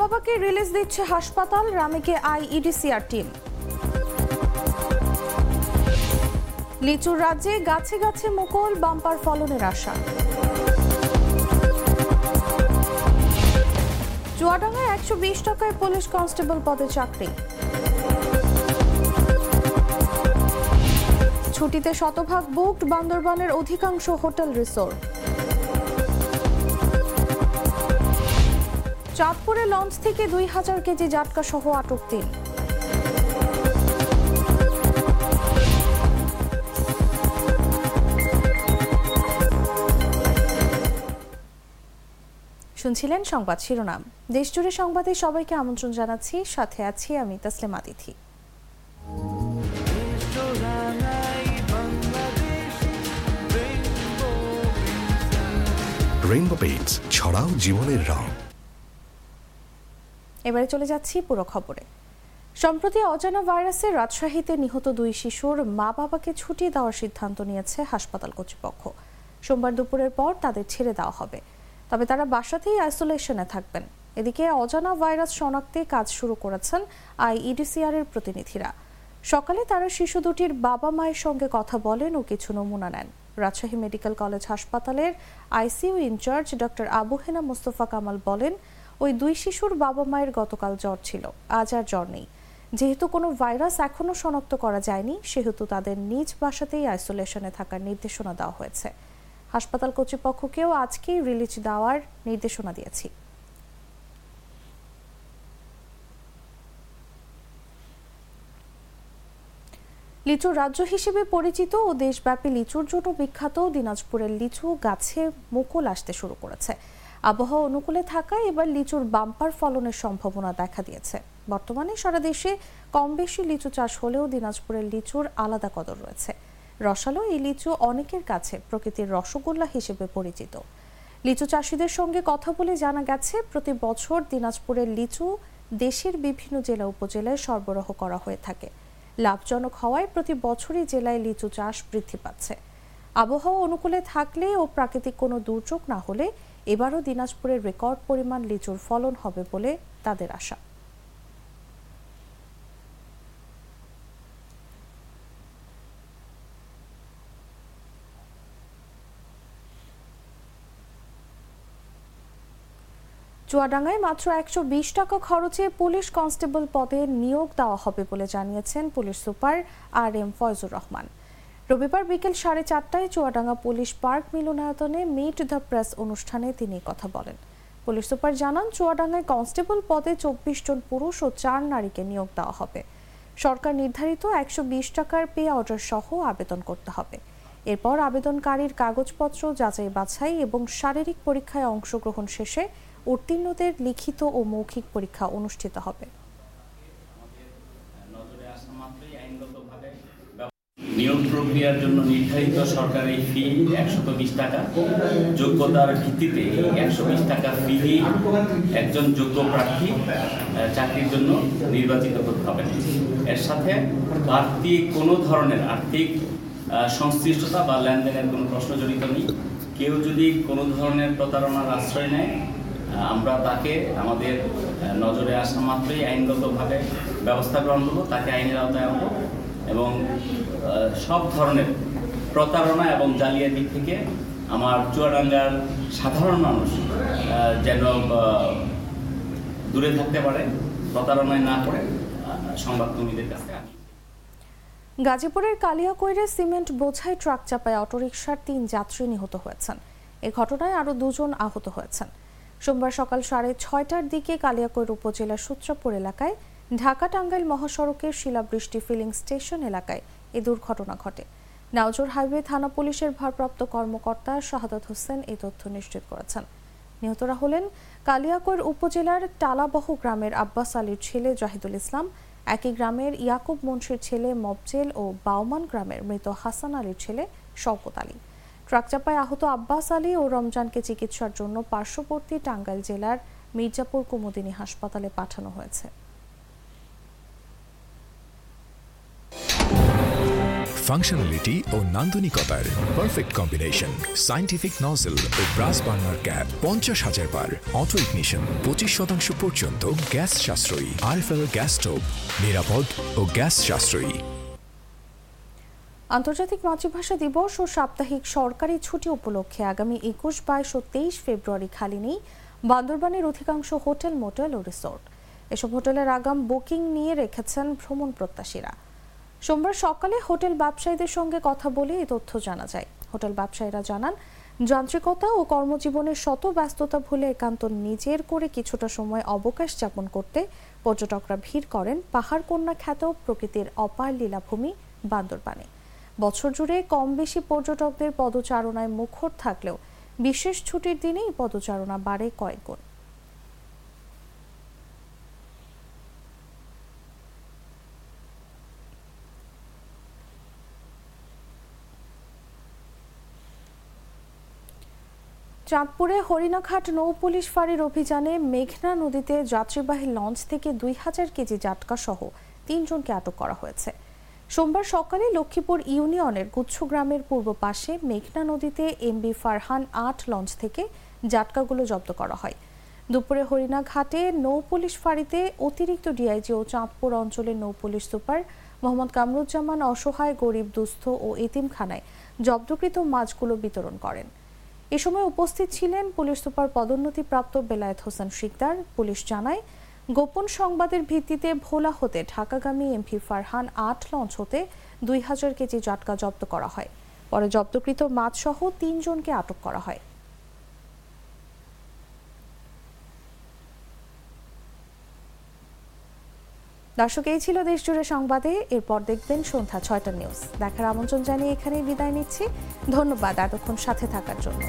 বাবাকে রিলিজ দিচ্ছে হাসপাতাল, রামেকে আইইডিসিআর টিম লিচুর রাজ্যে গাছে গাছে মুকল, বাম্পার ফলনের আশা। চুয়াডাঙ্গায় একশো বিশ টাকায় পুলিশ কনস্টেবল পদে চাকরি। ছুটিতে শতভাগ বুকড বান্দরবানের অধিকাংশ হোটেল রিসোর্ট চাঁদপুরে লঞ্চ থেকে দুই হাজার কেজি জাটকা সহ আটক তিন। শুনছিলেন সংবাদ শিরোনাম। দেশজুড়ে সংবাদে সবাইকে আমন্ত্রণ জানাচ্ছি। সাথে আছি আমি তাসলিমা তিথি রেইনবো পেইন্টস ছড়াও জীবনের রং। এবারে চলে যাচ্ছি পুরো খবরে। সম্প্রতি অজানা ভাইরাসে রাজশাহীতে নিহত দুই শিশুর মা বাবাকে ছুটি দেওয়ার সিদ্ধান্ত নিয়েছে হাসপাতাল কর্তৃপক্ষ। সোমবার দুপুরের পর তাদের ছেড়ে দেওয়া হবে। তবে তারা বাসাতেই আইসোলেশনে থাকবেন। এদিকে অজানা ভাইরাস শনাক্তে কাজ শুরু করেছেন আইইডিসিআর এর প্রতিনিধিরা। সকালে তারা শিশু দুটির বাবা মায়ের সঙ্গে কথা বলেন ও কিছু নমুনা নেন। রাজশাহী মেডিকেল কলেজ হাসপাতালের ICU incharge doctor Abu Hena Mostafa Kamal বলেন ওই দুই শিশুর বাবা মায়ের গতকাল জ্বর ছিল। আজ আর জ্বর নেই। যেহেতু কোনো ভাইরাস এখনও শনাক্ত করা যায়নি, সেহেতু তাদের নিজ বাসাতেই আইসোলেশনে থাকার নির্দেশনা দেওয়া হয়েছে। হাসপাতাল কর্তৃপক্ষকেও আজকেই রিলিজ দেওয়ার নির্দেশনা দিয়েছি। লিচুর রাজ্য হিসেবে পরিচিত ও দেশব্যাপী লিচুর জন্য বিখ্যাত দিনাজপুরের লিচু গাছে মুকুল আসতে শুরু করেছে। আবহাওয়া অনুকূলে থাকায় এবার লিচুর বাম্পার ফলনের সম্ভাবনা দেখা দিয়েছে। বর্তমানে সারা দেশে কম বেশি লিচু চাষ হলেও দিনাজপুরের লিচুর আলাদা কদর রয়েছে। রসালো এই লিচু অনেকের কাছে প্রকৃতির রসগোল্লা হিসেবে পরিচিত। লিচু চাষিদের সঙ্গে কথা বলে জানা গেছে, প্রতি বছর দিনাজপুরের লিচু দেশের বিভিন্ন জেলা উপজেলায় সরবরাহ করা হয়ে থাকে। লাভজনক হওয়ায় প্রতি বছরই জেলায় লিচু চাষ বৃদ্ধি পাচ্ছে। আবহাওয়া অনুকূলে থাকলে ও প্রাকৃতিক কোনো দুর্যোগ না হলে এবারও দিনাজপুরের রেকর্ড পরিমাণ লিচুর ফলন হবে বলে তাদের আশা। চুয়াডাঙ্গায় মাত্র একশো বিশ টাকা খরচে পুলিশ কনস্টেবল পদে নিয়োগ দেওয়া হবে বলে জানিয়েছেন police super R M Foyzur Rahman. রবিবার বিকেল সাড়ে চারটায় চুয়াডাঙ্গা পুলিশ পার্ক মিলনায়তনে মিট দ্য প্রেস অনুষ্ঠানে তিনি কথা বলেন। পুলিশ সুপার জানান, চুয়াডাঙ্গায় কনস্টেবল পদে চব্বিশ জন পুরুষ ও চার নারীকে নিয়োগ দেওয়া হবে। সরকার নির্ধারিত একশো বিশ টাকার পে অর্ডার সহ আবেদন করতে হবে। এরপর আবেদনকারীর কাগজপত্র যাচাই বাছাই এবং শারীরিক পরীক্ষায় অংশগ্রহণ শেষে উত্তীর্ণদের লিখিত ও মৌখিক পরীক্ষা অনুষ্ঠিত হবে। নিয়োগ প্রক্রিয়ার জন্য নির্ধারিত সরকারি ফি একশত বিশ টাকা। যোগ্যতার ভিত্তিতে একশো বিশ টাকা ফি দিয়ে একজন যোগ্য প্রার্থী চাকরির জন্য নির্বাচিত করতে হবে। এর সাথে বাড়তি কোনো ধরনের আর্থিক সংশ্লিষ্টতা বা লেনদেনের কোনো প্রশ্ন জড়িত নেই। কেউ যদি কোনো ধরনের প্রতারণার আশ্রয় নেয় আমরা তাকে আমাদের নজরে আসা মাত্রই আইনগতভাবে ব্যবস্থা গ্রহণ করব, তাকে আইনের আওতায় আনব। এবং সব ধরনের প্রতারণা এবং জালিয়াতি থেকে আমার চুয়াডাঙ্গার সাধারণ মানুষ যেন দূরে থাকতে পারে, প্রতারণায় না করে সংবাদকর্মীদের কাছে গাজীপুরের কালিয়াকৈরে সিমেন্ট বোঝাই ট্রাক চাপায় অটোরিকশার তিন যাত্রী নিহত হয়েছেন। এ ঘটনায় আরও দুজন আহত হয়েছেন। সোমবার সকাল সাড়ে ছয়টার দিকে কালিয়াকৈর উপজেলার সূত্রপুর এলাকায় ঢাকা টাঙ্গাইল মহাসড়কের শিলাবৃষ্টি ফিলিং স্টেশন এলাকায় এ দুর্ঘটনা ঘটে। নাওজোর হাইওয়ে থানা পুলিশের ভারপ্রাপ্ত কর্মকর্তা শাহাদত হোসেন এই তথ্য নিশ্চিত করেছেন। নিহতরা হলেন কালিয়াকৈর উপজেলার টালাবহ গ্রামের আব্বাস আলীর ছেলে জাহিদুল ইসলাম, একই গ্রামের ইয়াকুব মুন্সির ছেলে মবজেল ও বাউমান গ্রামের মৃত হাসান আলীর ছেলে শওকত আলী। ট্রাক চাপায় আহত আব্বাস আলী ও রমজানকে চিকিৎসার জন্য পার্শ্ববর্তী টাঙ্গাইল জেলার মির্জাপুর কুমুদিনী হাসপাতালে পাঠানো হয়েছে। ফাংশনালিটি ও নান্দনিকতার পারফেক্ট কম্বিনেশন সাইন্টিফিক নজল ও ব্রাস বার্নার ক্যাপ পঞ্চাশ হাজার বার অটো ইগনিশন পঁচিশ শতাংশ পর্যন্ত গ্যাস সাশ্রয়ী। আরএফএল গ্যাস স্টোভ নিরাপদ ও গ্যাস সাশ্রয়ী। আন্তর্জাতিক মাতৃভাষা দিবস ও সাপ্তাহিক সরকারি ছুটি উপলক্ষে আগামী একুশ, বাইশ ও তেইশ ফেব্রুয়ারি খালি নেই বান্দরবানের অধিকাংশ হোটেল, মোটেল ও রিসোর্ট। এসব হোটেলের আগাম বুকিং নিয়ে রেখেছেন ভ্রমণ প্রত্যাশীরা। সোমবার সকালে হোটেল ব্যবসায়ীদের সঙ্গে কথা বলে এই তথ্য জানা যায়। হোটেল ব্যবসায়ীরা জানান, যান্ত্রিকতা ও কর্মজীবনের শত ব্যস্ততা ভুলে একান্ত নিজের করে কিছুটা সময় অবকাশ যাপন করতে পর্যটকরা ভিড় করেন পাহাড় কন্যা খ্যাত প্রকৃতির অপার লীলাভূমি বান্দরবানে। বছর জুড়ে কম বেশি পর্যটকদের পদচারণায় মুখর থাকলেও বিশেষ ছুটির দিনেই পদচারণা বাড়ে কয়েক গুণ। চাঁদপুরে হরিণাঘাট নৌ পুলিশ ফাঁড়ির অভিযানে মেঘনা নদীতে যাত্রীবাহী লঞ্চ থেকে দুই হাজার কেজি জাটকা সহ তিনজনকে আটক করা হয়েছে। সোমবার সকালে লক্ষ্মীপুর ইউনিয়নের গুচ্ছ গ্রামের পূর্ব পাশে মেঘনা নদীতে এমবি ফারহান আট লঞ্চ থেকে জাটকাগুলো জব্দ করা হয়। দুপুরে হরিণাঘাটে নৌ পুলিশ ফাঁড়িতে অতিরিক্ত ডিআইজি ও চাঁদপুর অঞ্চলের নৌ পুলিশ সুপার মোহাম্মদ কামরুজ্জামান অসহায়, গরিব, দুস্থ ও এতিমখানায় জব্দকৃত মাছগুলো বিতরণ করেন। এ সময় উপস্থিত ছিলেন পুলিশ সুপার পদোন্নতিপ্রাপ্ত বেলায়েত হোসেন শিকদার। পুলিশ জানায়, গোপন সংবাদের ভিত্তিতে ভোলা হতে ঢাকাগামী এমপি ফারহান আট লঞ্চ হতে দুই হাজার কেজি জাটকা জব্দ করা হয়। পরে জব্দকৃত মাছসহ তিনজনকে আটক করা হয়। দর্শক, এই ছিল দেশজুড়ে সংবাদে। এরপর দেখবেন সন্ধ্যা ছয়টা নিউজ। দেখার আমন্ত্রণ জানিয়ে এখানেই বিদায় নিচ্ছি। ধন্যবাদ এতক্ষণ সাথে থাকার জন্য।